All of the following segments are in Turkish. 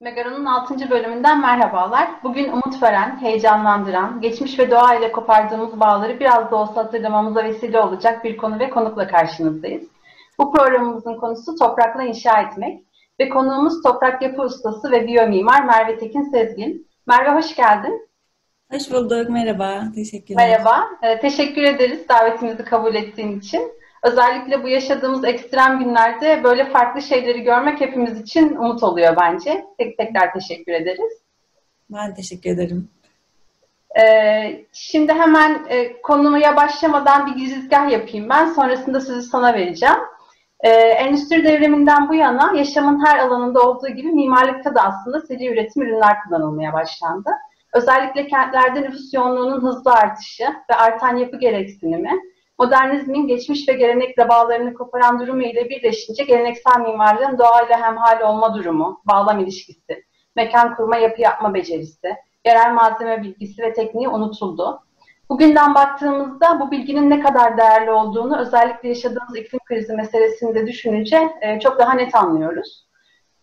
Megaron'un 6. bölümünden merhabalar. Bugün umut veren, heyecanlandıran, geçmiş ve doğa ile kopardığımız bağları biraz da olsa hatırlamamıza vesile olacak bir konu ve konukla karşınızdayız. Bu programımızın konusu toprakla inşa etmek ve konuğumuz toprak yapı ustası ve biyomimar Merve Tekin Sezgin. Merve hoş geldin. Hoş bulduk, merhaba. Teşekkür ederim. Merhaba, ee, teşekkür ederiz davetimizi kabul ettiğin için. Özellikle bu yaşadığımız ekstrem günlerde böyle farklı şeyleri görmek hepimiz için umut oluyor bence. Tek tekrar teşekkür ederiz. Ben teşekkür ederim. Ee, şimdi hemen e, konuya başlamadan bir girizgah yapayım ben. Sonrasında sözü sana vereceğim. Ee, endüstri devriminden bu yana yaşamın her alanında olduğu gibi mimarlıkta da aslında seri üretim ürünler kullanılmaya başlandı. Özellikle kentlerde nüfus yoğunluğunun hızlı artışı ve artan yapı gereksinimi modernizmin geçmiş ve gelenekle bağlarını koparan durumu ile birleşince geleneksel mimarlığın doğayla hemhal olma durumu, bağlam ilişkisi, mekan kurma, yapı yapma becerisi, yerel malzeme bilgisi ve tekniği unutuldu. Bugünden baktığımızda bu bilginin ne kadar değerli olduğunu özellikle yaşadığımız iklim krizi meselesinde düşününce e, çok daha net anlıyoruz.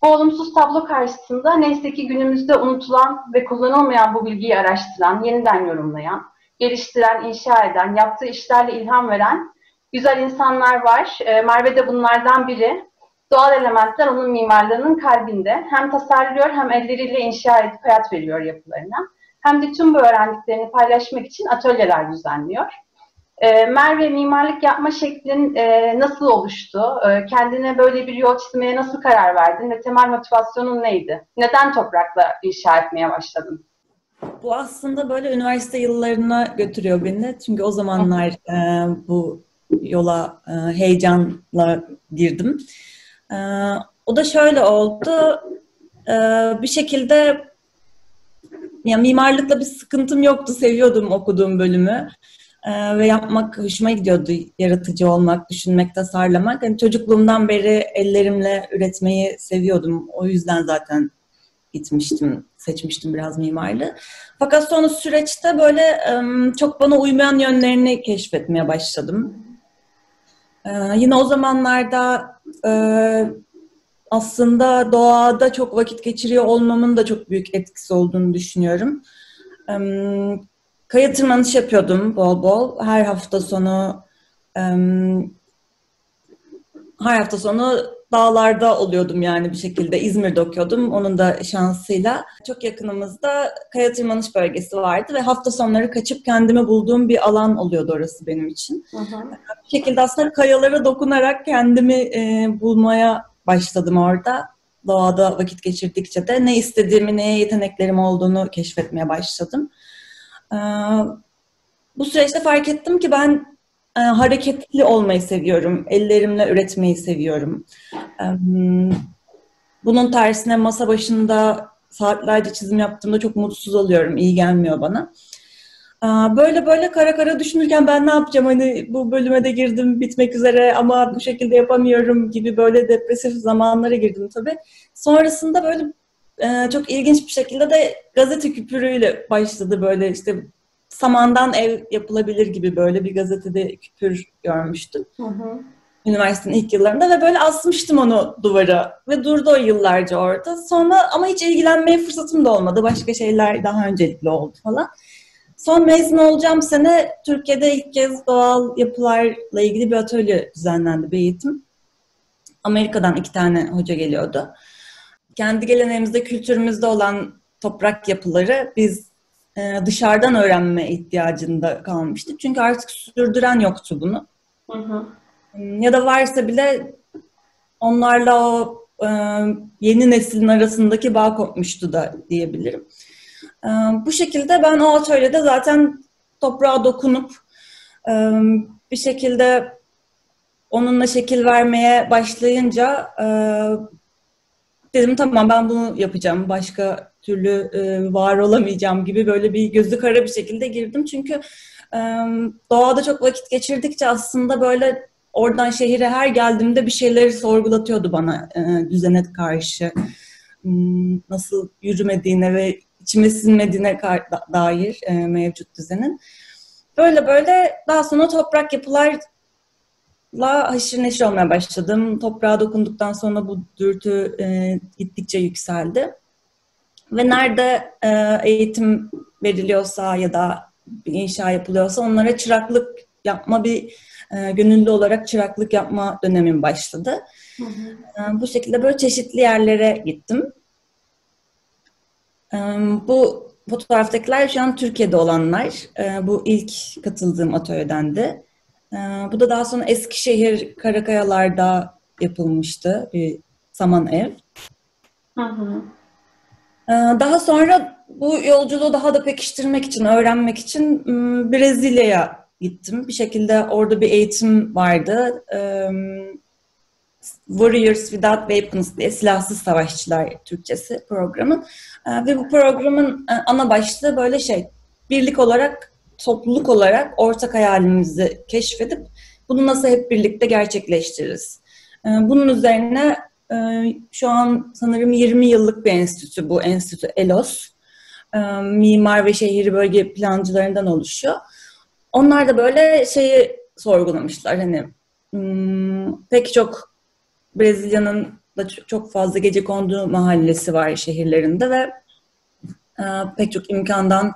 Bu olumsuz tablo karşısında neyse ki günümüzde unutulan ve kullanılmayan bu bilgiyi araştıran, yeniden yorumlayan, geliştiren, inşa eden, yaptığı işlerle ilham veren güzel insanlar var. E, Merve de bunlardan biri. Doğal elementler onun mimarlığının kalbinde. Hem tasarlıyor hem elleriyle inşa edip hayat veriyor yapılarına. Hem de tüm bu öğrendiklerini paylaşmak için atölyeler düzenliyor. E, Merve mimarlık yapma şeklin e, nasıl oluştu? E, kendine böyle bir yol çizmeye nasıl karar verdin ve temel motivasyonun neydi? Neden toprakla inşa etmeye başladın? Bu aslında böyle üniversite yıllarına götürüyor beni. Çünkü o zamanlar e, bu yola e, heyecanla girdim. E, o da şöyle oldu. E, bir şekilde yani mimarlıkla bir sıkıntım yoktu. Seviyordum okuduğum bölümü. E, ve yapmak hoşuma gidiyordu. Yaratıcı olmak, düşünmek, tasarlamak. Yani çocukluğumdan beri ellerimle üretmeyi seviyordum. O yüzden zaten gitmiştim, seçmiştim biraz mimarlığı. Fakat sonra süreçte böyle çok bana uymayan yönlerini keşfetmeye başladım. Yine o zamanlarda aslında doğada çok vakit geçiriyor olmamın da çok büyük etkisi olduğunu düşünüyorum. Kaya tırmanış yapıyordum bol bol. Her hafta sonu her hafta sonu dağlarda oluyordum yani bir şekilde. İzmir'de okuyordum onun da şansıyla. Çok yakınımızda kaya tırmanış bölgesi vardı ve hafta sonları kaçıp kendimi bulduğum bir alan oluyordu orası benim için. Hı. Bir şekilde aslında kayalara dokunarak kendimi e, bulmaya başladım orada. Doğada vakit geçirdikçe de ne istediğimi, neye yeteneklerim olduğunu keşfetmeye başladım. Ee, bu süreçte fark ettim ki ben e, hareketli olmayı seviyorum. Ellerimle üretmeyi seviyorum. Bunun tersine masa başında saatlerce çizim yaptığımda çok mutsuz oluyorum. İyi gelmiyor bana. Böyle böyle kara kara düşünürken ben ne yapacağım hani bu bölüme de girdim bitmek üzere ama bu şekilde yapamıyorum gibi böyle depresif zamanlara girdim tabii. Sonrasında böyle e, çok ilginç bir şekilde de gazete küpürüyle başladı böyle işte samandan ev yapılabilir gibi böyle bir gazetede küpür görmüştüm. Hı hı. Üniversitenin ilk yıllarında ve böyle asmıştım onu duvara ve durdu o yıllarca orada. Sonra ama hiç ilgilenmeye fırsatım da olmadı. Başka şeyler daha öncelikli oldu falan. Son mezun olacağım sene Türkiye'de ilk kez doğal yapılarla ilgili bir atölye düzenlendi, bir eğitim. Amerika'dan iki tane hoca geliyordu. Kendi geleneğimizde, kültürümüzde olan toprak yapıları biz e, dışarıdan öğrenme ihtiyacında kalmıştık. Çünkü artık sürdüren yoktu bunu. Hı hı. Ya da varsa bile onlarla o e, yeni neslin arasındaki bağ kopmuştu da diyebilirim. E, bu şekilde ben o atölyede zaten toprağa dokunup e, bir şekilde onunla şekil vermeye başlayınca e, dedim tamam ben bunu yapacağım. Başka türlü e, var olamayacağım gibi böyle bir gözü kara bir şekilde girdim. Çünkü e, doğada çok vakit geçirdikçe aslında böyle oradan şehire her geldiğimde bir şeyleri sorgulatıyordu bana e, düzene karşı. Hmm, nasıl yürümediğine ve içime sinmediğine dair e, mevcut düzenin. Böyle böyle daha sonra toprak yapılar la haşır neşir olmaya başladım. Toprağa dokunduktan sonra bu dürtü e, gittikçe yükseldi. Ve nerede e, eğitim veriliyorsa ya da bir inşa yapılıyorsa onlara çıraklık yapma bir e, gönüllü olarak çıraklık yapma dönemim başladı. Hı hı. E, bu şekilde böyle çeşitli yerlere gittim. E, bu fotoğraftakiler şu an Türkiye'de olanlar. E, bu ilk katıldığım atölyedendi. E, bu da daha sonra Eskişehir Karakayalar'da yapılmıştı bir saman ev. Hı hı. Daha sonra bu yolculuğu daha da pekiştirmek için, öğrenmek için Brezilya'ya gittim. Bir şekilde orada bir eğitim vardı. Warriors Without Weapons diye silahsız savaşçılar Türkçesi programın. Ve bu programın ana başlığı böyle şey, birlik olarak, topluluk olarak ortak hayalimizi keşfedip bunu nasıl hep birlikte gerçekleştiririz. Bunun üzerine şu an sanırım 20 yıllık bir enstitü bu enstitü ELOS. Mimar ve şehir bölge plancılarından oluşuyor. Onlar da böyle şeyi sorgulamışlar hani hmm, pek çok Brezilya'nın da çok fazla gece kondu mahallesi var şehirlerinde ve e, pek çok imkandan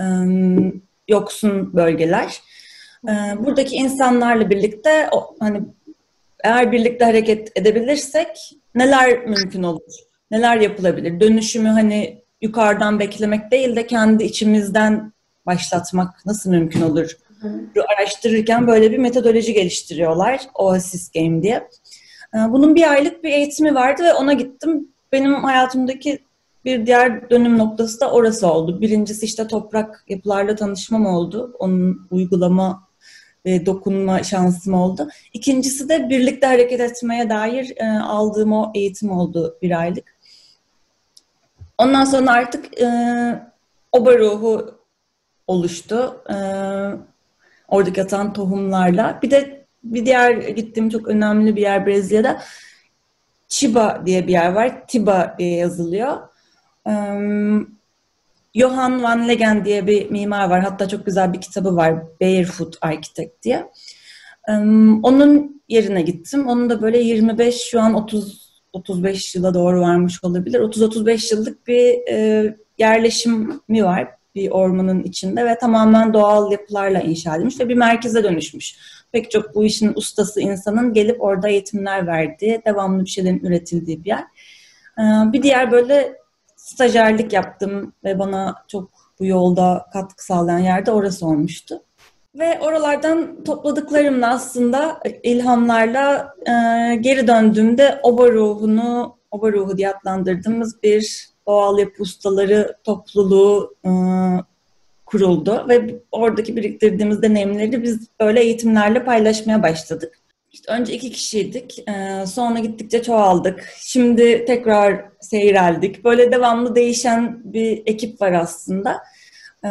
e, yoksun bölgeler. E, buradaki insanlarla birlikte hani eğer birlikte hareket edebilirsek neler mümkün olur? Neler yapılabilir? Dönüşümü hani yukarıdan beklemek değil de kendi içimizden başlatmak nasıl mümkün olur? Hı. Araştırırken böyle bir metodoloji geliştiriyorlar. Oasis Game diye. Ee, bunun bir aylık bir eğitimi vardı ve ona gittim. Benim hayatımdaki bir diğer dönüm noktası da orası oldu. Birincisi işte toprak yapılarla tanışmam oldu. Onun uygulama ve dokunma şansım oldu. İkincisi de birlikte hareket etmeye dair e, aldığım o eğitim oldu bir aylık. Ondan sonra artık e, oba ruhu oluştu. E, oradaki atan tohumlarla. Bir de bir diğer gittiğim çok önemli bir yer Brezilya'da. Chiba diye bir yer var. Tiba diye yazılıyor. Um, Johan van Legen diye bir mimar var. Hatta çok güzel bir kitabı var. Barefoot Architect diye. Um, onun yerine gittim. Onun da böyle 25 şu an 30 35 yıla doğru varmış olabilir. 30-35 yıllık bir e, yerleşimi var bir ormanın içinde ve tamamen doğal yapılarla inşa edilmiş ve bir merkeze dönüşmüş. Pek çok bu işin ustası insanın gelip orada eğitimler verdiği, devamlı bir şeylerin üretildiği bir yer. Ee, bir diğer böyle stajyerlik yaptım ve bana çok bu yolda katkı sağlayan yerde orası olmuştu. Ve oralardan topladıklarımla aslında ilhamlarla e, geri döndüğümde oba ruhunu, oba ruhu diye adlandırdığımız bir doğal yapı ustaları topluluğu e, kuruldu ve oradaki biriktirdiğimiz deneyimleri biz böyle eğitimlerle paylaşmaya başladık. İşte önce iki kişiydik, e, sonra gittikçe çoğaldık. Şimdi tekrar seyreldik. Böyle devamlı değişen bir ekip var aslında. E,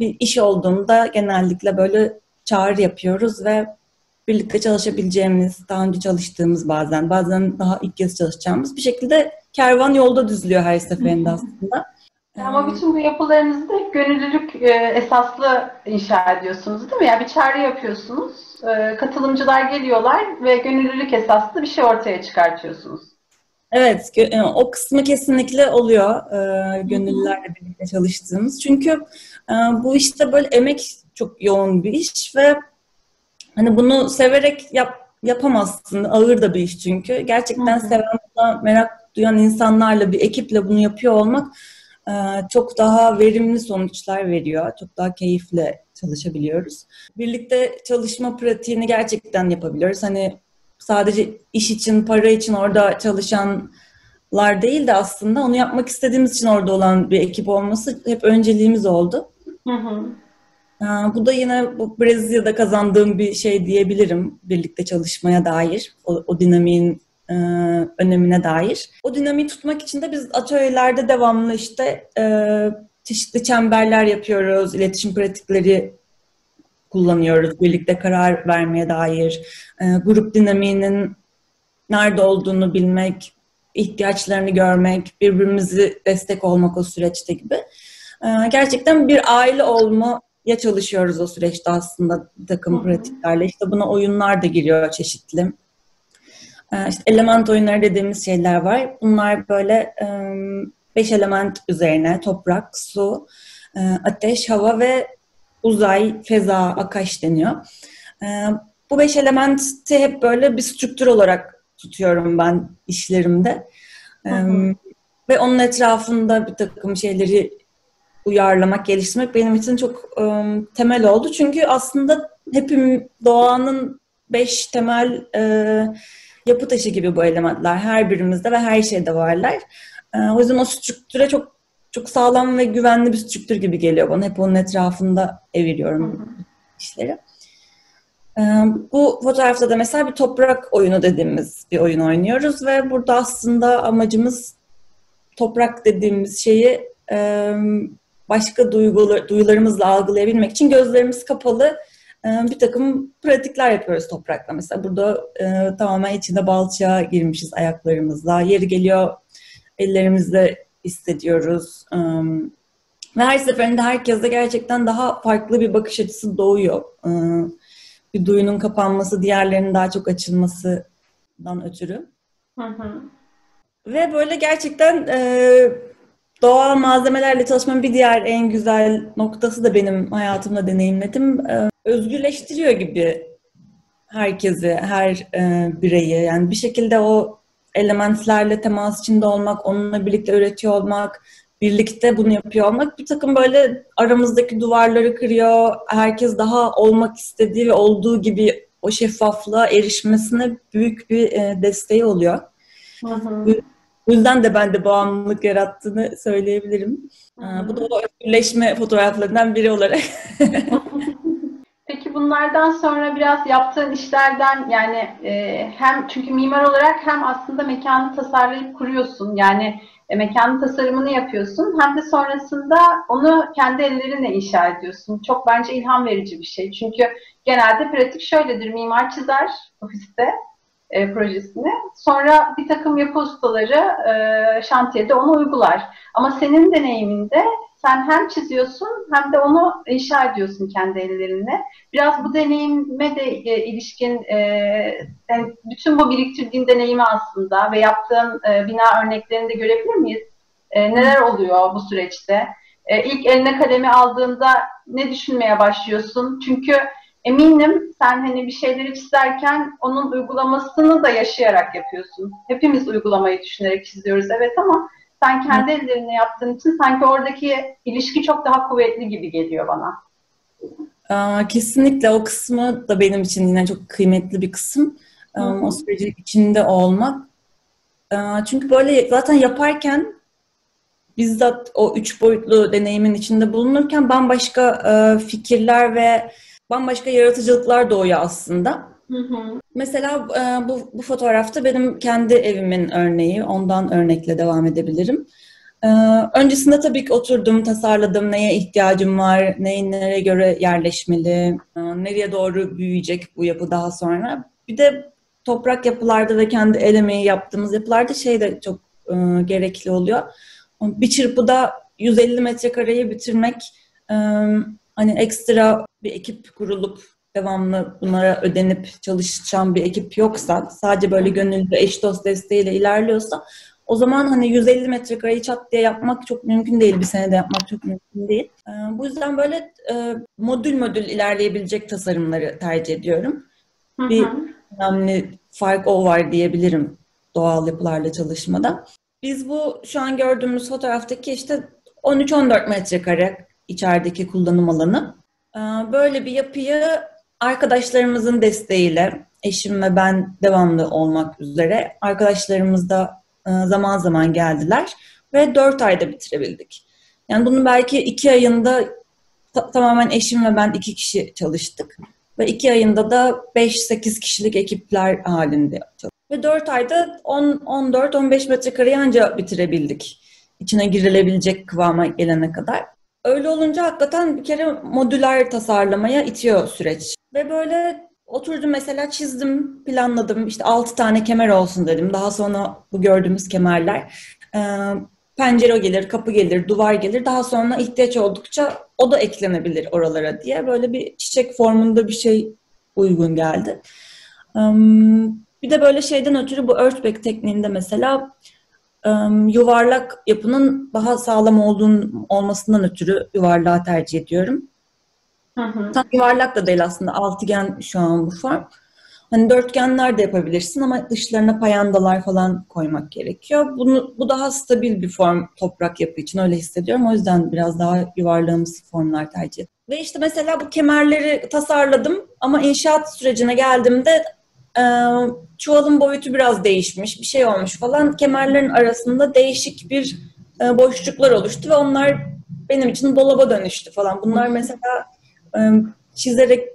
bir iş olduğunda genellikle böyle çağrı yapıyoruz ve birlikte çalışabileceğimiz, daha önce çalıştığımız bazen, bazen daha ilk kez çalışacağımız bir şekilde kervan yolda düzlüyor her seferinde aslında. Ama bütün bu yapılarınızı da hep gönüllülük e, esaslı inşa ediyorsunuz değil mi? Yani bir çağrı yapıyorsunuz, e, katılımcılar geliyorlar ve gönüllülük esaslı bir şey ortaya çıkartıyorsunuz. Evet, e, o kısmı kesinlikle oluyor gönüllülerle birlikte çalıştığımız. Çünkü bu işte böyle emek çok yoğun bir iş ve hani bunu severek yap, yapamazsın. Ağır da bir iş çünkü. Gerçekten seven, merak duyan insanlarla bir ekiple bunu yapıyor olmak e, çok daha verimli sonuçlar veriyor. Çok daha keyifle çalışabiliyoruz. Birlikte çalışma pratiğini gerçekten yapabiliyoruz. Hani sadece iş için, para için orada çalışanlar değil de aslında onu yapmak istediğimiz için orada olan bir ekip olması hep önceliğimiz oldu. Hı hı. Bu da yine bu Brezilya'da kazandığım bir şey diyebilirim birlikte çalışmaya dair. O, o dinamiğin e, önemine dair. O dinamiği tutmak için de biz atölyelerde devamlı işte e, çeşitli çemberler yapıyoruz, iletişim pratikleri kullanıyoruz birlikte karar vermeye dair. E, grup dinamiğinin nerede olduğunu bilmek, ihtiyaçlarını görmek, birbirimizi destek olmak o süreçte gibi. E, gerçekten bir aile olma ya çalışıyoruz o süreçte aslında takım pratiklerle. İşte buna oyunlar da giriyor çeşitli. Ee, işte element oyunları dediğimiz şeyler var. Bunlar böyle beş element üzerine toprak, su, e, ateş, hava ve uzay, feza, akaş deniyor. E, bu beş elementi hep böyle bir strüktür olarak tutuyorum ben işlerimde. Hı hı. Ve onun etrafında bir takım şeyleri uyarlamak, geliştirmek benim için çok temel oldu. Çünkü aslında hepim doğanın beş temel e, yapı taşı gibi bu elementler. Her birimizde ve her şeyde varlar. E, o yüzden o strüktüre çok çok sağlam ve güvenli bir strüktür gibi geliyor bana. Hep onun etrafında eviriyorum işleri. E, bu fotoğrafta da mesela bir toprak oyunu dediğimiz bir oyun oynuyoruz ve burada aslında amacımız toprak dediğimiz şeyi e, başka duygular, duyularımızla algılayabilmek için gözlerimiz kapalı bir takım pratikler yapıyoruz toprakla. Mesela burada e, tamamen içinde balçığa girmişiz ayaklarımızla. Yeri geliyor ellerimizle hissediyoruz. E, ve her seferinde herkeste gerçekten daha farklı bir bakış açısı doğuyor. E, bir duyunun kapanması, diğerlerinin daha çok açılmasından ötürü. Hı hı. Ve böyle gerçekten e, doğal malzemelerle çalışmanın bir diğer en güzel noktası da benim hayatımda deneyimledim. E, özgürleştiriyor gibi herkesi, her e, bireyi. Yani bir şekilde o elementlerle temas içinde olmak, onunla birlikte üretiyor olmak, birlikte bunu yapıyor olmak bir takım böyle aramızdaki duvarları kırıyor. Herkes daha olmak istediği ve olduğu gibi o şeffaflığa erişmesine büyük bir e, desteği oluyor. Hı hı. Bu yüzden de ben de bağımlılık yarattığını söyleyebilirim. Hı-hı. Bu da o özgürleşme fotoğraflarından biri olarak. Peki bunlardan sonra biraz yaptığın işlerden yani e, hem çünkü mimar olarak hem aslında mekanı tasarlayıp kuruyorsun. Yani e, mekanın tasarımını yapıyorsun hem de sonrasında onu kendi ellerinle inşa ediyorsun. Çok bence ilham verici bir şey. Çünkü genelde pratik şöyledir. Mimar çizer ofiste e, projesini. Sonra bir takım yapı ustaları e, şantiyede onu uygular. Ama senin deneyiminde sen hem çiziyorsun hem de onu inşa ediyorsun kendi ellerinle. Biraz bu deneyime de e, ilişkin e, yani bütün bu biriktirdiğin deneyimi aslında ve yaptığın e, bina örneklerini de görebilir miyiz? E, neler oluyor bu süreçte? E, ilk eline kalemi aldığında ne düşünmeye başlıyorsun? Çünkü eminim sen hani bir şeyleri çizerken onun uygulamasını da yaşayarak yapıyorsun. Hepimiz uygulamayı düşünerek çiziyoruz evet ama sen kendi ellerine yaptığın için sanki oradaki ilişki çok daha kuvvetli gibi geliyor bana. Aa, kesinlikle o kısmı da benim için yine çok kıymetli bir kısım. Hı-hı. O sürecin içinde olmak. Aa, çünkü böyle zaten yaparken bizzat o üç boyutlu deneyimin içinde bulunurken bambaşka e, fikirler ve bambaşka yaratıcılıklar doğuyor aslında. Hı hı. Mesela e, bu, bu fotoğrafta benim kendi evimin örneği. Ondan örnekle devam edebilirim. E, öncesinde tabii ki oturdum, tasarladım. Neye ihtiyacım var, neyin nereye göre yerleşmeli, e, nereye doğru büyüyecek bu yapı daha sonra. Bir de toprak yapılarda ve kendi el emeği yaptığımız yapılarda şey de çok gerekli oluyor. Bir çırpıda 150 metrekareyi bitirmek hani ekstra bir ekip kurulup devamlı bunlara ödenip çalışan bir ekip yoksa, sadece böyle gönüllü eş dost desteğiyle ilerliyorsa o zaman hani 150 metrekareyi çat diye yapmak çok mümkün değil. Bir senede yapmak çok mümkün değil. Ee, bu yüzden böyle e, modül modül ilerleyebilecek tasarımları tercih ediyorum. Hı hı. Bir önemli fark o var diyebilirim doğal yapılarla çalışmada. Biz bu şu an gördüğümüz fotoğraftaki işte 13-14 metrekare içerideki kullanım alanı. Ee, böyle bir yapıyı arkadaşlarımızın desteğiyle, eşim ve ben devamlı olmak üzere arkadaşlarımız da e, zaman zaman geldiler ve dört ayda bitirebildik. Yani bunun belki iki ayında ta- tamamen eşim ve ben iki kişi çalıştık. Ve iki ayında da 5-8 kişilik ekipler halinde çalıştık. Ve dört ayda 14-15 metrekare anca bitirebildik. İçine girilebilecek kıvama gelene kadar. Öyle olunca hakikaten bir kere modüler tasarlamaya itiyor süreç. Ve böyle oturdum mesela çizdim, planladım. İşte altı tane kemer olsun dedim. Daha sonra bu gördüğümüz kemerler. E, pencere gelir, kapı gelir, duvar gelir. Daha sonra ihtiyaç oldukça o da eklenebilir oralara diye. Böyle bir çiçek formunda bir şey uygun geldi. Bir de böyle şeyden ötürü bu earthback tekniğinde mesela yuvarlak yapının daha sağlam olduğun olmasından ötürü yuvarlağı tercih ediyorum. Hı hı. Tam yuvarlak da değil aslında altıgen şu an bu form. Hani dörtgenler de yapabilirsin ama dışlarına payandalar falan koymak gerekiyor. Bunu, bu daha stabil bir form toprak yapı için öyle hissediyorum. O yüzden biraz daha yuvarlağımsı formlar tercih ettim. Ve işte mesela bu kemerleri tasarladım ama inşaat sürecine geldiğimde e, çuvalın boyutu biraz değişmiş, bir şey olmuş falan. Kemerlerin arasında değişik bir e, boşluklar oluştu ve onlar benim için dolaba dönüştü falan. Bunlar mesela e, çizerek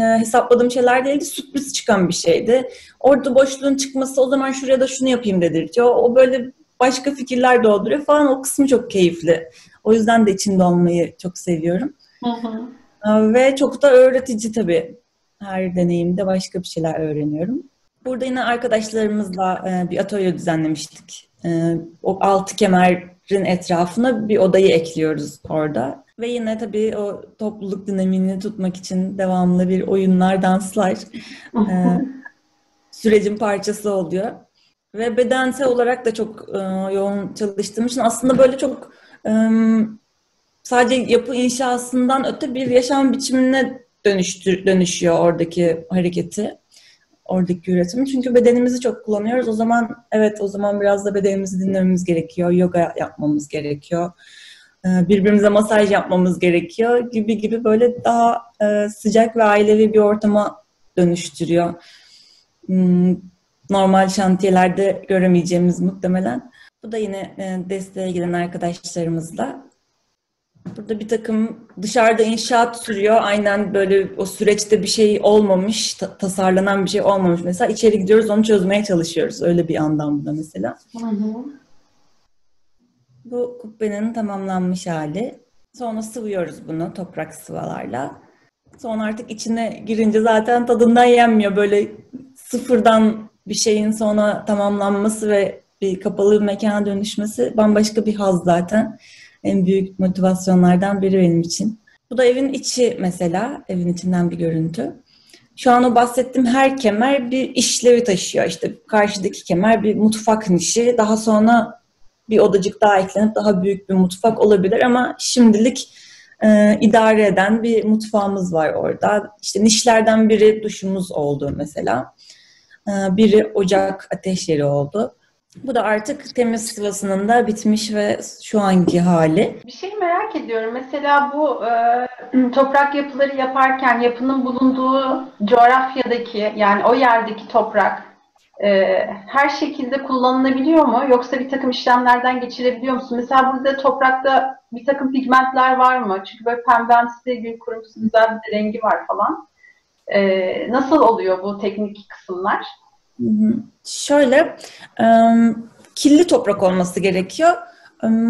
e, hesapladığım şeyler değildi. Sürpriz çıkan bir şeydi. Orada boşluğun çıkması o zaman şuraya da şunu yapayım dedirtiyor. O böyle başka fikirler dolduruyor falan. O kısmı çok keyifli. O yüzden de içinde olmayı çok seviyorum. Hı hı. E, ve çok da öğretici tabii. Her deneyimde başka bir şeyler öğreniyorum. Burada yine arkadaşlarımızla e, bir atölye düzenlemiştik. O altı kemerin etrafına bir odayı ekliyoruz orada. Ve yine tabii o topluluk dinamini tutmak için devamlı bir oyunlar, danslar e, sürecin parçası oluyor. Ve bedensel olarak da çok e, yoğun çalıştığım için aslında böyle çok e, sadece yapı inşasından öte bir yaşam biçimine dönüştür, dönüşüyor oradaki hareketi, oradaki üretimi. Çünkü bedenimizi çok kullanıyoruz. O zaman evet o zaman biraz da bedenimizi dinlememiz gerekiyor, yoga yapmamız gerekiyor e, birbirimize masaj yapmamız gerekiyor gibi gibi böyle daha e, sıcak ve ailevi bir ortama dönüştürüyor. Hmm, normal şantiyelerde göremeyeceğimiz muhtemelen. Bu da yine e, desteğe giden arkadaşlarımızla. Burada bir takım dışarıda inşaat sürüyor. Aynen böyle o süreçte bir şey olmamış, tasarlanan bir şey olmamış. Mesela içeri gidiyoruz onu çözmeye çalışıyoruz. Öyle bir anlamda mesela. Hı hı. Bu kubbenin tamamlanmış hali. Sonra sıvıyoruz bunu toprak sıvalarla. Sonra artık içine girince zaten tadından yenmiyor. Böyle sıfırdan bir şeyin sonra tamamlanması ve bir kapalı bir mekana dönüşmesi bambaşka bir haz zaten. En büyük motivasyonlardan biri benim için. Bu da evin içi mesela, evin içinden bir görüntü. Şu an o bahsettiğim her kemer bir işlevi taşıyor. İşte karşıdaki kemer bir mutfak nişi. Daha sonra bir odacık daha eklenip daha büyük bir mutfak olabilir ama şimdilik e, idare eden bir mutfağımız var orada. İşte nişlerden biri duşumuz oldu mesela. E, biri ocak ateş yeri oldu. Bu da artık temiz sıvasının da bitmiş ve şu anki hali. Bir şey merak ediyorum. Mesela bu e, toprak yapıları yaparken yapının bulunduğu coğrafyadaki yani o yerdeki toprak e, her şekilde kullanılabiliyor mu? Yoksa bir takım işlemlerden geçirebiliyor musun? Mesela burada toprakta bir takım pigmentler var mı? Çünkü böyle pembemsi, gül kurumsu güzel bir rengi var falan. E, nasıl oluyor bu teknik kısımlar? Şöyle, kirli toprak olması gerekiyor.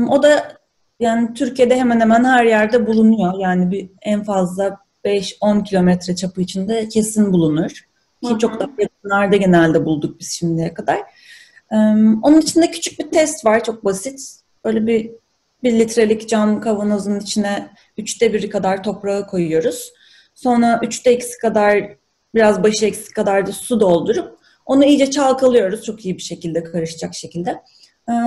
O da yani Türkiye'de hemen hemen her yerde bulunuyor. Yani bir en fazla 5-10 kilometre çapı içinde kesin bulunur. Ki Hı-hı. çok da yakınlarda genelde bulduk biz şimdiye kadar. onun içinde küçük bir test var, çok basit. Böyle bir bir litrelik cam kavanozun içine üçte biri kadar toprağı koyuyoruz. Sonra üçte eksi kadar, biraz başı eksi kadar da su doldurup onu iyice çalkalıyoruz çok iyi bir şekilde, karışacak şekilde.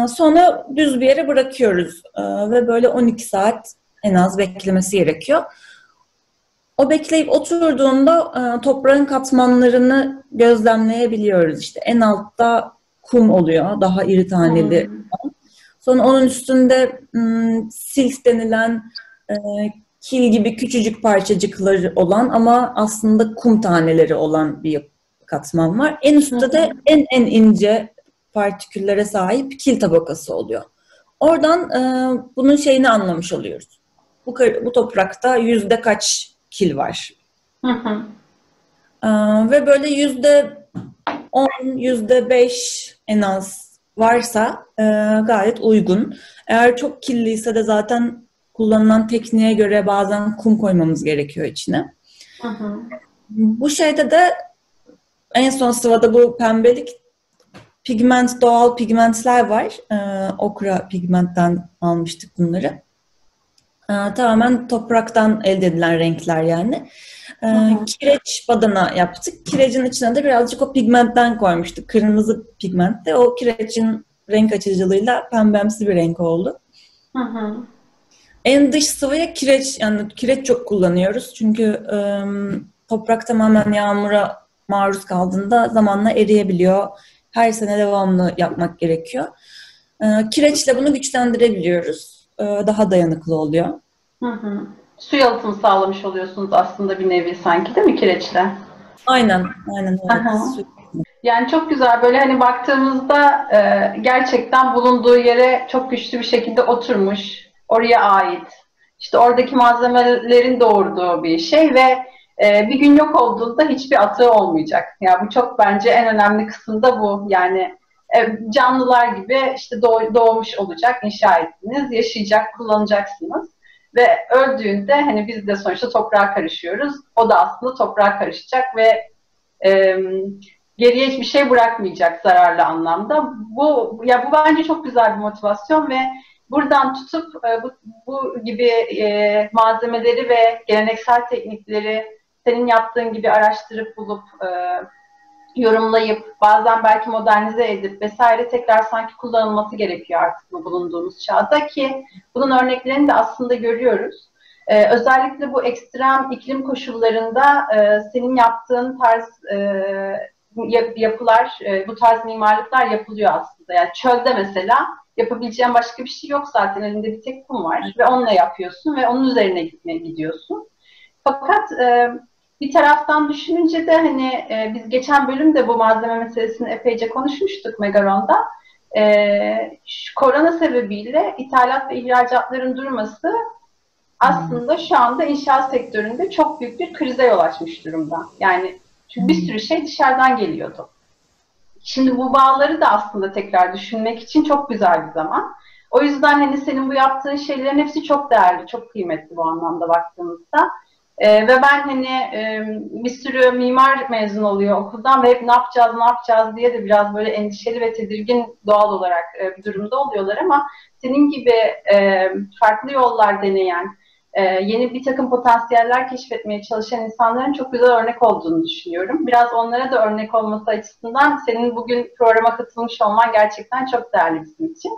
Sonra düz bir yere bırakıyoruz ve böyle 12 saat en az beklemesi gerekiyor. O bekleyip oturduğunda e, toprağın katmanlarını gözlemleyebiliyoruz. İşte en altta kum oluyor, daha iri taneli. Hmm. Sonra onun üstünde hmm, silk denilen e, kil gibi küçücük parçacıkları olan ama aslında kum taneleri olan bir katman var. En üstte de en en ince partiküllere sahip kil tabakası oluyor. Oradan e, bunun şeyini anlamış oluyoruz. Bu, bu toprakta yüzde kaç kil var. Hı hı. Ee, ve böyle yüzde on, yüzde beş en az varsa e, gayet uygun. Eğer çok kirliyse de zaten kullanılan tekniğe göre bazen kum koymamız gerekiyor içine. Hı hı. Bu şeyde de en son sıvada bu pembelik pigment, doğal pigmentler var. Ee, okra pigmentten almıştık bunları. Ee, tamamen topraktan elde edilen renkler yani. Ee, kireç badana yaptık. Kirecin içine de birazcık o pigmentten koymuştuk. Kırmızı pigmentte. O kirecin renk açıcılığıyla pembemsi bir renk oldu. Hı hı. En dış sıvıya kireç, yani kireç çok kullanıyoruz. Çünkü e, toprak tamamen yağmura maruz kaldığında zamanla eriyebiliyor. Her sene devamlı yapmak gerekiyor. E, kireçle bunu güçlendirebiliyoruz. E, daha dayanıklı oluyor. Hı hı. Su yalıtımı sağlamış oluyorsunuz aslında bir nevi sanki değil mi kireçle? Aynen, aynen öyle. Yani çok güzel böyle hani baktığımızda e, gerçekten bulunduğu yere çok güçlü bir şekilde oturmuş, oraya ait. İşte oradaki malzemelerin doğurduğu bir şey ve e, bir gün yok olduğunda hiçbir atığı olmayacak. Ya yani bu çok bence en önemli kısım da bu. Yani e, canlılar gibi işte doğ, doğmuş olacak, inşa ettiniz, yaşayacak, kullanacaksınız. Ve öldüğünde hani biz de sonuçta toprağa karışıyoruz. O da aslında toprağa karışacak ve e, geriye hiçbir şey bırakmayacak zararlı anlamda. Bu ya bu bence çok güzel bir motivasyon ve buradan tutup e, bu, bu gibi e, malzemeleri ve geleneksel teknikleri senin yaptığın gibi araştırıp bulup e, yorumlayıp bazen belki modernize edip vesaire tekrar sanki kullanılması gerekiyor artık bu bulunduğumuz çağda ki bunun örneklerini de aslında görüyoruz. Ee, özellikle bu ekstrem iklim koşullarında e, senin yaptığın tarz e, yapılar, e, bu tarz mimarlıklar yapılıyor aslında. Yani çölde mesela yapabileceğin başka bir şey yok zaten. Elinde bir tek kum var ve onunla yapıyorsun ve onun üzerine gitmeye gidiyorsun. Fakat e, bir taraftan düşününce de hani e, biz geçen bölümde bu malzeme meselesini epeyce konuşmuştuk Megaron'da. E, şu korona sebebiyle ithalat ve ihracatların durması aslında şu anda inşaat sektöründe çok büyük bir krize yol açmış durumda. Yani çünkü bir sürü şey dışarıdan geliyordu. Şimdi bu bağları da aslında tekrar düşünmek için çok güzel bir zaman. O yüzden hani senin bu yaptığın şeylerin hepsi çok değerli, çok kıymetli bu anlamda baktığımızda. Ee, ve ben hani e, bir sürü mimar mezun oluyor okuldan ve hep ne yapacağız ne yapacağız diye de biraz böyle endişeli ve tedirgin doğal olarak e, bir durumda oluyorlar ama senin gibi e, farklı yollar deneyen, e, yeni bir takım potansiyeller keşfetmeye çalışan insanların çok güzel örnek olduğunu düşünüyorum. Biraz onlara da örnek olması açısından senin bugün programa katılmış olman gerçekten çok değerli bizim için.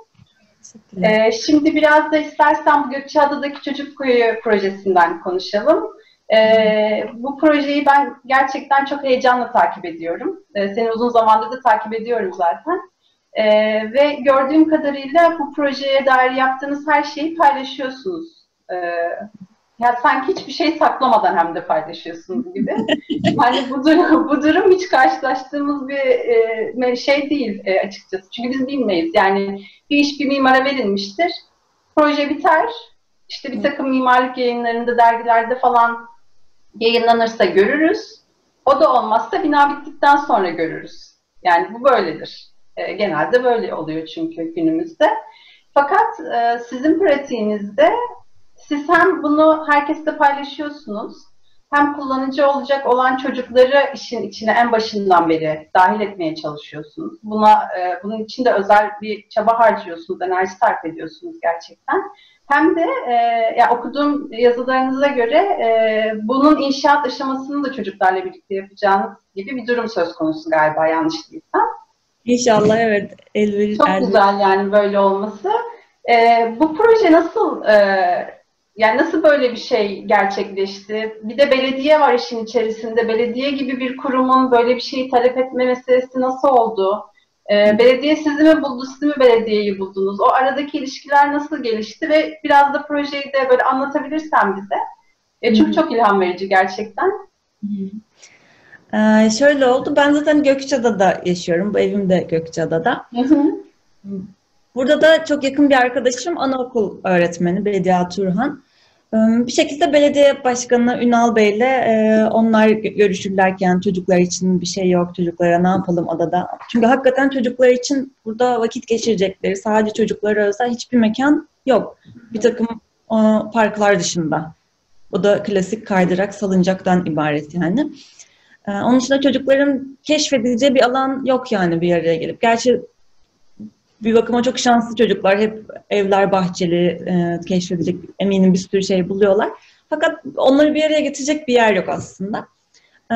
Ee, şimdi biraz da istersen Gökçeada'daki Çocuk Köyü projesinden konuşalım. Ee, bu projeyi ben gerçekten çok heyecanla takip ediyorum. Ee, seni uzun zamandır da takip ediyorum zaten. Ee, ve gördüğüm kadarıyla bu projeye dair yaptığınız her şeyi paylaşıyorsunuz. Ee, ya sanki hiçbir şey saklamadan hem de paylaşıyorsunuz gibi. yani bu durum, bu durum hiç karşılaştığımız bir e, şey değil e, açıkçası. Çünkü biz bilmeyiz. Yani bir iş bir mimara verilmiştir. Proje biter. İşte bir takım mimarlık yayınlarında, dergilerde falan yayınlanırsa görürüz. O da olmazsa bina bittikten sonra görürüz. Yani bu böyledir. E, genelde böyle oluyor çünkü günümüzde. Fakat e, sizin pratiğinizde siz hem bunu herkesle paylaşıyorsunuz, hem kullanıcı olacak olan çocukları işin içine en başından beri dahil etmeye çalışıyorsunuz. Buna e, bunun için de özel bir çaba harcıyorsunuz, enerji sarf ediyorsunuz gerçekten. Hem de e, ya okuduğum yazılarınıza göre e, bunun inşaat aşamasını da çocuklarla birlikte yapacağınız gibi bir durum söz konusu galiba yanlış değilsem. İnşallah evet. Elveri, Çok elveri. güzel yani böyle olması. E, bu proje nasıl e, yani nasıl böyle bir şey gerçekleşti? Bir de belediye var işin içerisinde. Belediye gibi bir kurumun böyle bir şeyi talep etme meselesi nasıl oldu? Ee, belediye sizi mi buldu, siz mi belediyeyi buldunuz? O aradaki ilişkiler nasıl gelişti ve biraz da projeyi de böyle anlatabilirsen bize. E, çünkü çok ilham verici gerçekten. Ee, şöyle oldu, ben zaten Gökçeada'da yaşıyorum. Bu evim de Gökçeada'da. Burada da çok yakın bir arkadaşım anaokul öğretmeni Bedia Turhan. Bir şekilde belediye başkanı Ünal Bey'le e, onlar görüşürlerken çocuklar için bir şey yok, çocuklara ne yapalım adada. Çünkü hakikaten çocuklar için burada vakit geçirecekleri, sadece çocuklara özel hiçbir mekan yok. Bir takım o, parklar dışında. O da klasik kaydırak, salıncaktan ibaret yani. Onun dışında çocukların keşfedileceği bir alan yok yani bir araya gelip. Gerçi bir bakıma çok şanslı çocuklar. Hep evler bahçeli, e, keşfedecek eminim bir sürü şey buluyorlar. Fakat onları bir araya getirecek bir yer yok aslında. E,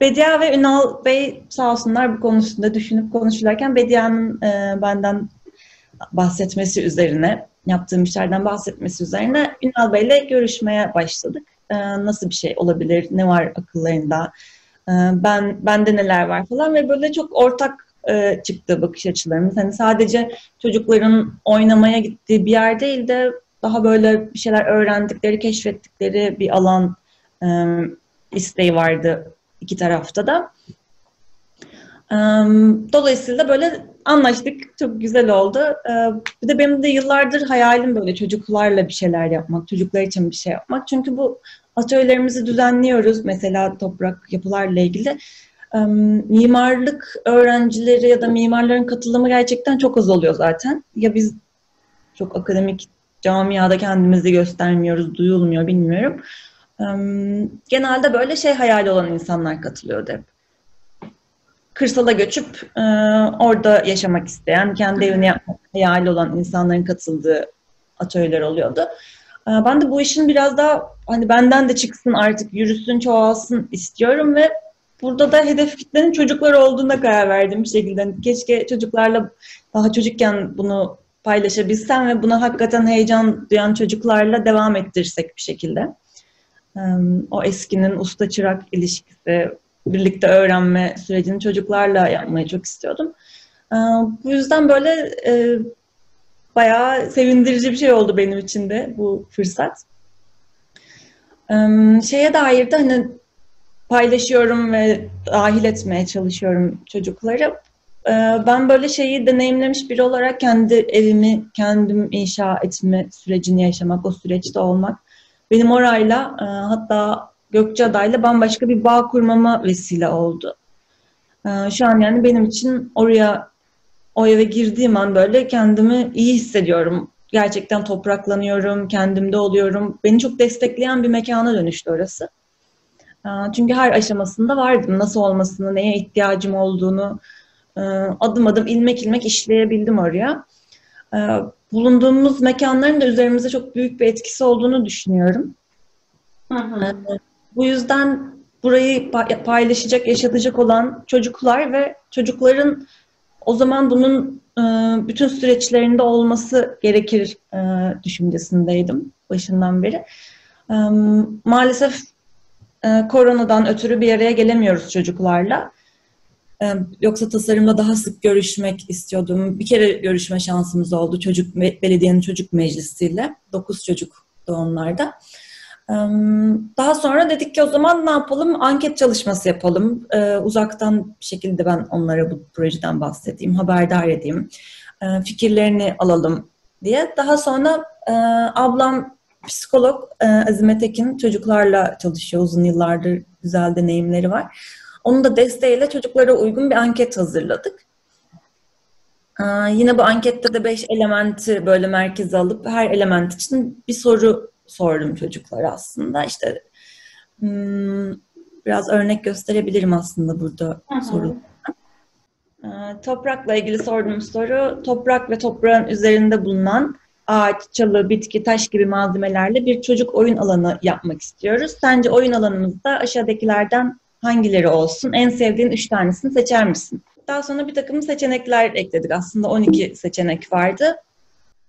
Bedia ve Ünal Bey sağ olsunlar bu konusunda düşünüp konuşurlarken Bedia'nın e, benden bahsetmesi üzerine, yaptığım işlerden bahsetmesi üzerine Ünal Bey'le görüşmeye başladık. E, nasıl bir şey olabilir, ne var akıllarında, e, ben bende neler var falan ve böyle çok ortak e, çıktı bakış açılarımız. Hani sadece çocukların oynamaya gittiği bir yer değil de daha böyle bir şeyler öğrendikleri, keşfettikleri bir alan e, isteği vardı iki tarafta da. E, dolayısıyla böyle anlaştık. Çok güzel oldu. E, bir de benim de yıllardır hayalim böyle çocuklarla bir şeyler yapmak, çocuklar için bir şey yapmak. Çünkü bu atölyelerimizi düzenliyoruz. Mesela toprak yapılarla ilgili mimarlık öğrencileri ya da mimarların katılımı gerçekten çok az oluyor zaten. Ya biz çok akademik camiada kendimizi göstermiyoruz, duyulmuyor bilmiyorum. Genelde böyle şey hayali olan insanlar katılıyordu hep. Kırsala göçüp orada yaşamak isteyen, kendi evini yapmak hayali olan insanların katıldığı atölyeler oluyordu. Ben de bu işin biraz daha hani benden de çıksın artık yürüsün, çoğalsın istiyorum ve burada da hedef kitlenin çocuklar olduğuna karar verdim bir şekilde. Hani keşke çocuklarla daha çocukken bunu paylaşabilsem ve buna hakikaten heyecan duyan çocuklarla devam ettirsek bir şekilde. O eskinin usta çırak ilişkisi, birlikte öğrenme sürecini çocuklarla yapmayı çok istiyordum. Bu yüzden böyle bayağı sevindirici bir şey oldu benim için de bu fırsat. Şeye dair de hani paylaşıyorum ve dahil etmeye çalışıyorum çocukları. Ee, ben böyle şeyi deneyimlemiş biri olarak kendi evimi kendim inşa etme sürecini yaşamak, o süreçte olmak benim orayla e, hatta Gökçeada'yla bambaşka bir bağ kurmama vesile oldu. Ee, şu an yani benim için oraya o eve girdiğim an böyle kendimi iyi hissediyorum. Gerçekten topraklanıyorum, kendimde oluyorum. Beni çok destekleyen bir mekana dönüştü orası. Çünkü her aşamasında vardım. Nasıl olmasını, neye ihtiyacım olduğunu adım adım ilmek ilmek işleyebildim oraya. Bulunduğumuz mekanların da üzerimize çok büyük bir etkisi olduğunu düşünüyorum. Hı hı. Bu yüzden burayı paylaşacak, yaşatacak olan çocuklar ve çocukların o zaman bunun bütün süreçlerinde olması gerekir düşüncesindeydim başından beri. Maalesef e, koronadan ötürü bir araya gelemiyoruz çocuklarla. E, yoksa tasarımda daha sık görüşmek istiyordum. Bir kere görüşme şansımız oldu çocuk belediyenin çocuk meclisiyle. Dokuz çocuk onlarda. E, daha sonra dedik ki o zaman ne yapalım? Anket çalışması yapalım. Uzaktan bir şekilde ben onlara bu projeden bahsedeyim, haberdar edeyim. Fikirlerini alalım diye. Daha sonra e, ablam psikolog e, Azime Tekin çocuklarla çalışıyor uzun yıllardır güzel deneyimleri var. Onun da desteğiyle çocuklara uygun bir anket hazırladık. Ee, yine bu ankette de beş elementi böyle merkeze alıp her element için bir soru sordum çocuklara aslında. İşte hmm, biraz örnek gösterebilirim aslında burada soru. Ee, toprakla ilgili sorduğum soru, toprak ve toprağın üzerinde bulunan ağaç, çalı, bitki, taş gibi malzemelerle bir çocuk oyun alanı yapmak istiyoruz. Sence oyun alanımızda aşağıdakilerden hangileri olsun? En sevdiğin üç tanesini seçer misin? Daha sonra bir takım seçenekler ekledik. Aslında 12 seçenek vardı.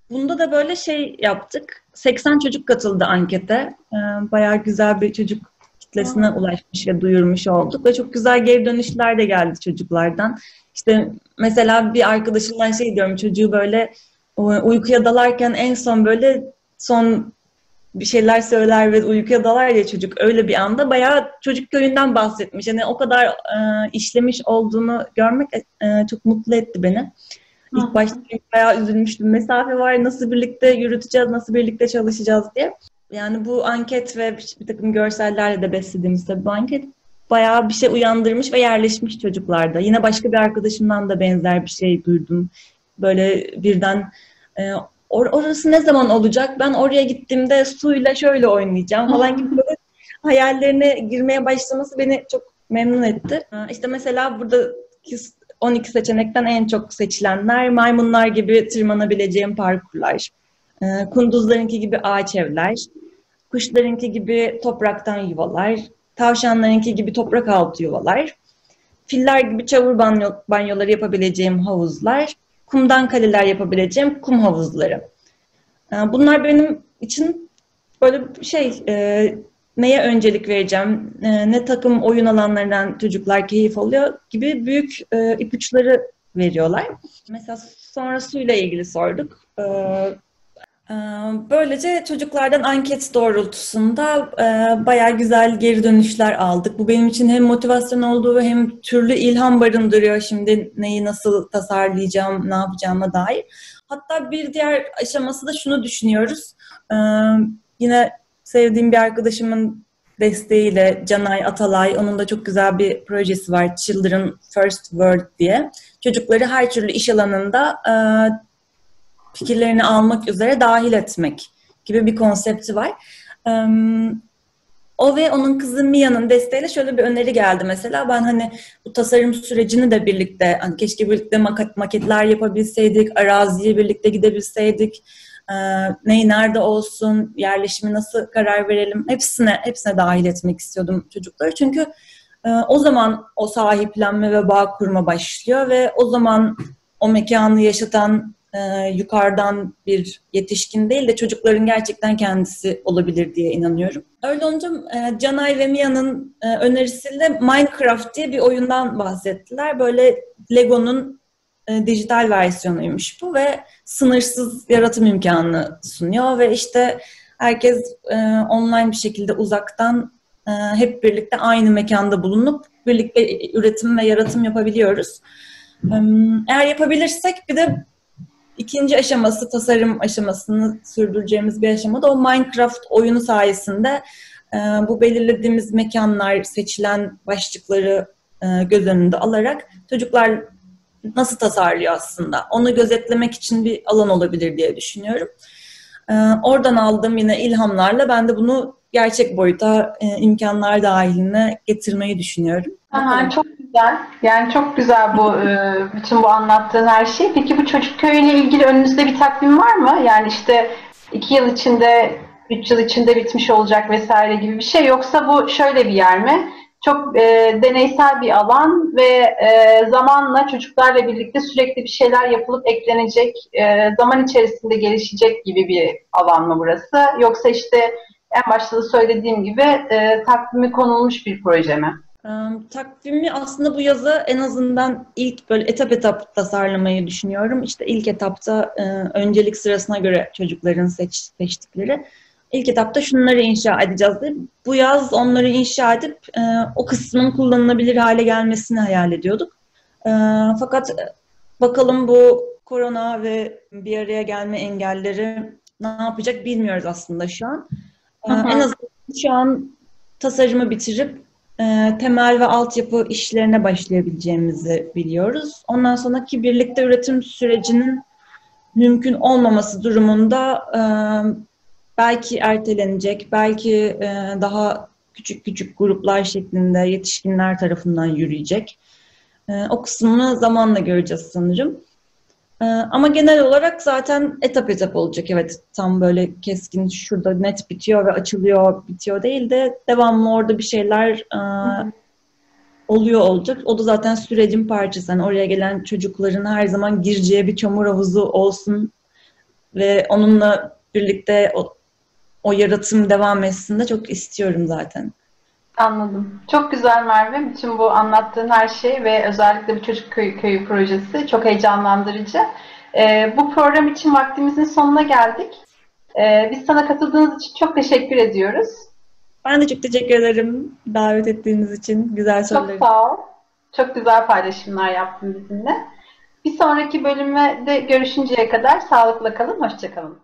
Bunda da böyle şey yaptık. 80 çocuk katıldı ankete. Ee, bayağı güzel bir çocuk kitlesine ulaşmış ve duyurmuş olduk. Ve çok güzel geri dönüşler de geldi çocuklardan. İşte mesela bir arkadaşımdan şey diyorum çocuğu böyle uykuya dalarken en son böyle son bir şeyler söyler ve uykuya dalar ya çocuk öyle bir anda bayağı çocuk köyünden bahsetmiş. Yani o kadar e, işlemiş olduğunu görmek e, çok mutlu etti beni. İlk başta bayağı üzülmüştüm. Mesafe var, nasıl birlikte yürüteceğiz, nasıl birlikte çalışacağız diye. Yani bu anket ve bir, takım görsellerle de beslediğimiz tabii bu anket bayağı bir şey uyandırmış ve yerleşmiş çocuklarda. Yine başka bir arkadaşımdan da benzer bir şey duydum. Böyle birden e, or orası ne zaman olacak? Ben oraya gittiğimde suyla şöyle oynayacağım falan gibi böyle hayallerine girmeye başlaması beni çok memnun etti. İşte mesela burada 12 seçenekten en çok seçilenler maymunlar gibi tırmanabileceğim parkurlar, e, kunduzlarınki gibi ağaç evler, kuşlarınki gibi topraktan yuvalar, tavşanlarınki gibi toprak altı yuvalar, filler gibi çavur banyo, banyoları yapabileceğim havuzlar, kumdan kaleler yapabileceğim kum havuzları. Ee, bunlar benim için böyle şey e, neye öncelik vereceğim, e, ne takım oyun alanlarından çocuklar keyif alıyor gibi büyük e, ipuçları veriyorlar. Mesela sonra suyla ilgili sorduk. Ee, böylece çocuklardan anket doğrultusunda e, bayağı güzel geri dönüşler aldık. Bu benim için hem motivasyon olduğu hem türlü ilham barındırıyor şimdi neyi nasıl tasarlayacağım, ne yapacağıma dair. Hatta bir diğer aşaması da şunu düşünüyoruz. Ee, yine sevdiğim bir arkadaşımın desteğiyle Canay Atalay, onun da çok güzel bir projesi var Children First Word diye. Çocukları her türlü iş alanında e, fikirlerini almak üzere dahil etmek gibi bir konsepti var. O ve onun kızı Mia'nın desteğiyle şöyle bir öneri geldi mesela. Ben hani bu tasarım sürecini de birlikte, hani keşke birlikte maketler yapabilseydik, araziye birlikte gidebilseydik e, neyi nerede olsun, yerleşimi nasıl karar verelim hepsine hepsine dahil etmek istiyordum çocukları. Çünkü e, o zaman o sahiplenme ve bağ kurma başlıyor ve o zaman o mekanı yaşatan e, yukarıdan bir yetişkin değil de çocukların gerçekten kendisi olabilir diye inanıyorum. Öyle olunca e, Canay ve Mia'nın e, önerisiyle Minecraft diye bir oyundan bahsettiler. Böyle Lego'nun e, dijital versiyonuymuş bu ve sınırsız yaratım imkanı sunuyor ve işte herkes e, online bir şekilde uzaktan e, hep birlikte aynı mekanda bulunup birlikte üretim ve yaratım yapabiliyoruz. Eğer yapabilirsek bir de ikinci aşaması, tasarım aşamasını sürdüreceğimiz bir aşamada o Minecraft oyunu sayesinde e, bu belirlediğimiz mekanlar, seçilen başlıkları e, göz önünde alarak çocuklar nasıl tasarlıyor aslında. Onu gözetlemek için bir alan olabilir diye düşünüyorum. Ee, oradan aldığım yine ilhamlarla ben de bunu gerçek boyuta e, imkanlar dahiline getirmeyi düşünüyorum. Aha, çok güzel. Yani çok güzel bu e, bütün bu anlattığın her şey. Peki bu çocuk köyüyle ilgili önünüzde bir takvim var mı? Yani işte iki yıl içinde, üç yıl içinde bitmiş olacak vesaire gibi bir şey. Yoksa bu şöyle bir yer mi? çok e, deneysel bir alan ve e, zamanla çocuklarla birlikte sürekli bir şeyler yapılıp eklenecek, e, zaman içerisinde gelişecek gibi bir alan mı burası? Yoksa işte en başta da söylediğim gibi e, takvimi konulmuş bir proje mi? E, takvimi aslında bu yazı en azından ilk böyle etap etap tasarlamayı düşünüyorum. İşte ilk etapta e, öncelik sırasına göre çocukların seç, seçtikleri ilk etapta şunları inşa edeceğiz diye. Bu yaz onları inşa edip e, o kısmın kullanılabilir hale gelmesini hayal ediyorduk. E, fakat bakalım bu korona ve bir araya gelme engelleri ne yapacak bilmiyoruz aslında şu an. E, en azından şu an tasarımı bitirip e, temel ve altyapı işlerine başlayabileceğimizi biliyoruz. Ondan sonraki birlikte üretim sürecinin mümkün olmaması durumunda e, belki ertelenecek, belki e, daha küçük küçük gruplar şeklinde yetişkinler tarafından yürüyecek. E, o kısmını zamanla göreceğiz sanırım. E, ama genel olarak zaten etap etap olacak. Evet tam böyle keskin şurada net bitiyor ve açılıyor, bitiyor değil de devamlı orada bir şeyler e, oluyor olacak. O da zaten sürecin parçası. Yani oraya gelen çocukların her zaman gireceği bir çamur havuzu olsun ve onunla birlikte o o yaratım devam etsin de çok istiyorum zaten. Anladım. Çok güzel Merve. Bütün bu anlattığın her şey ve özellikle bu çocuk köyü, köyü projesi çok heyecanlandırıcı. Ee, bu program için vaktimizin sonuna geldik. Ee, biz sana katıldığınız için çok teşekkür ediyoruz. Ben de çok teşekkür ederim davet ettiğiniz için. Güzel sorular. Çok sağ ol. Çok güzel paylaşımlar yaptın bizimle. Bir sonraki bölüme de görüşünceye kadar sağlıkla kalın, hoşçakalın.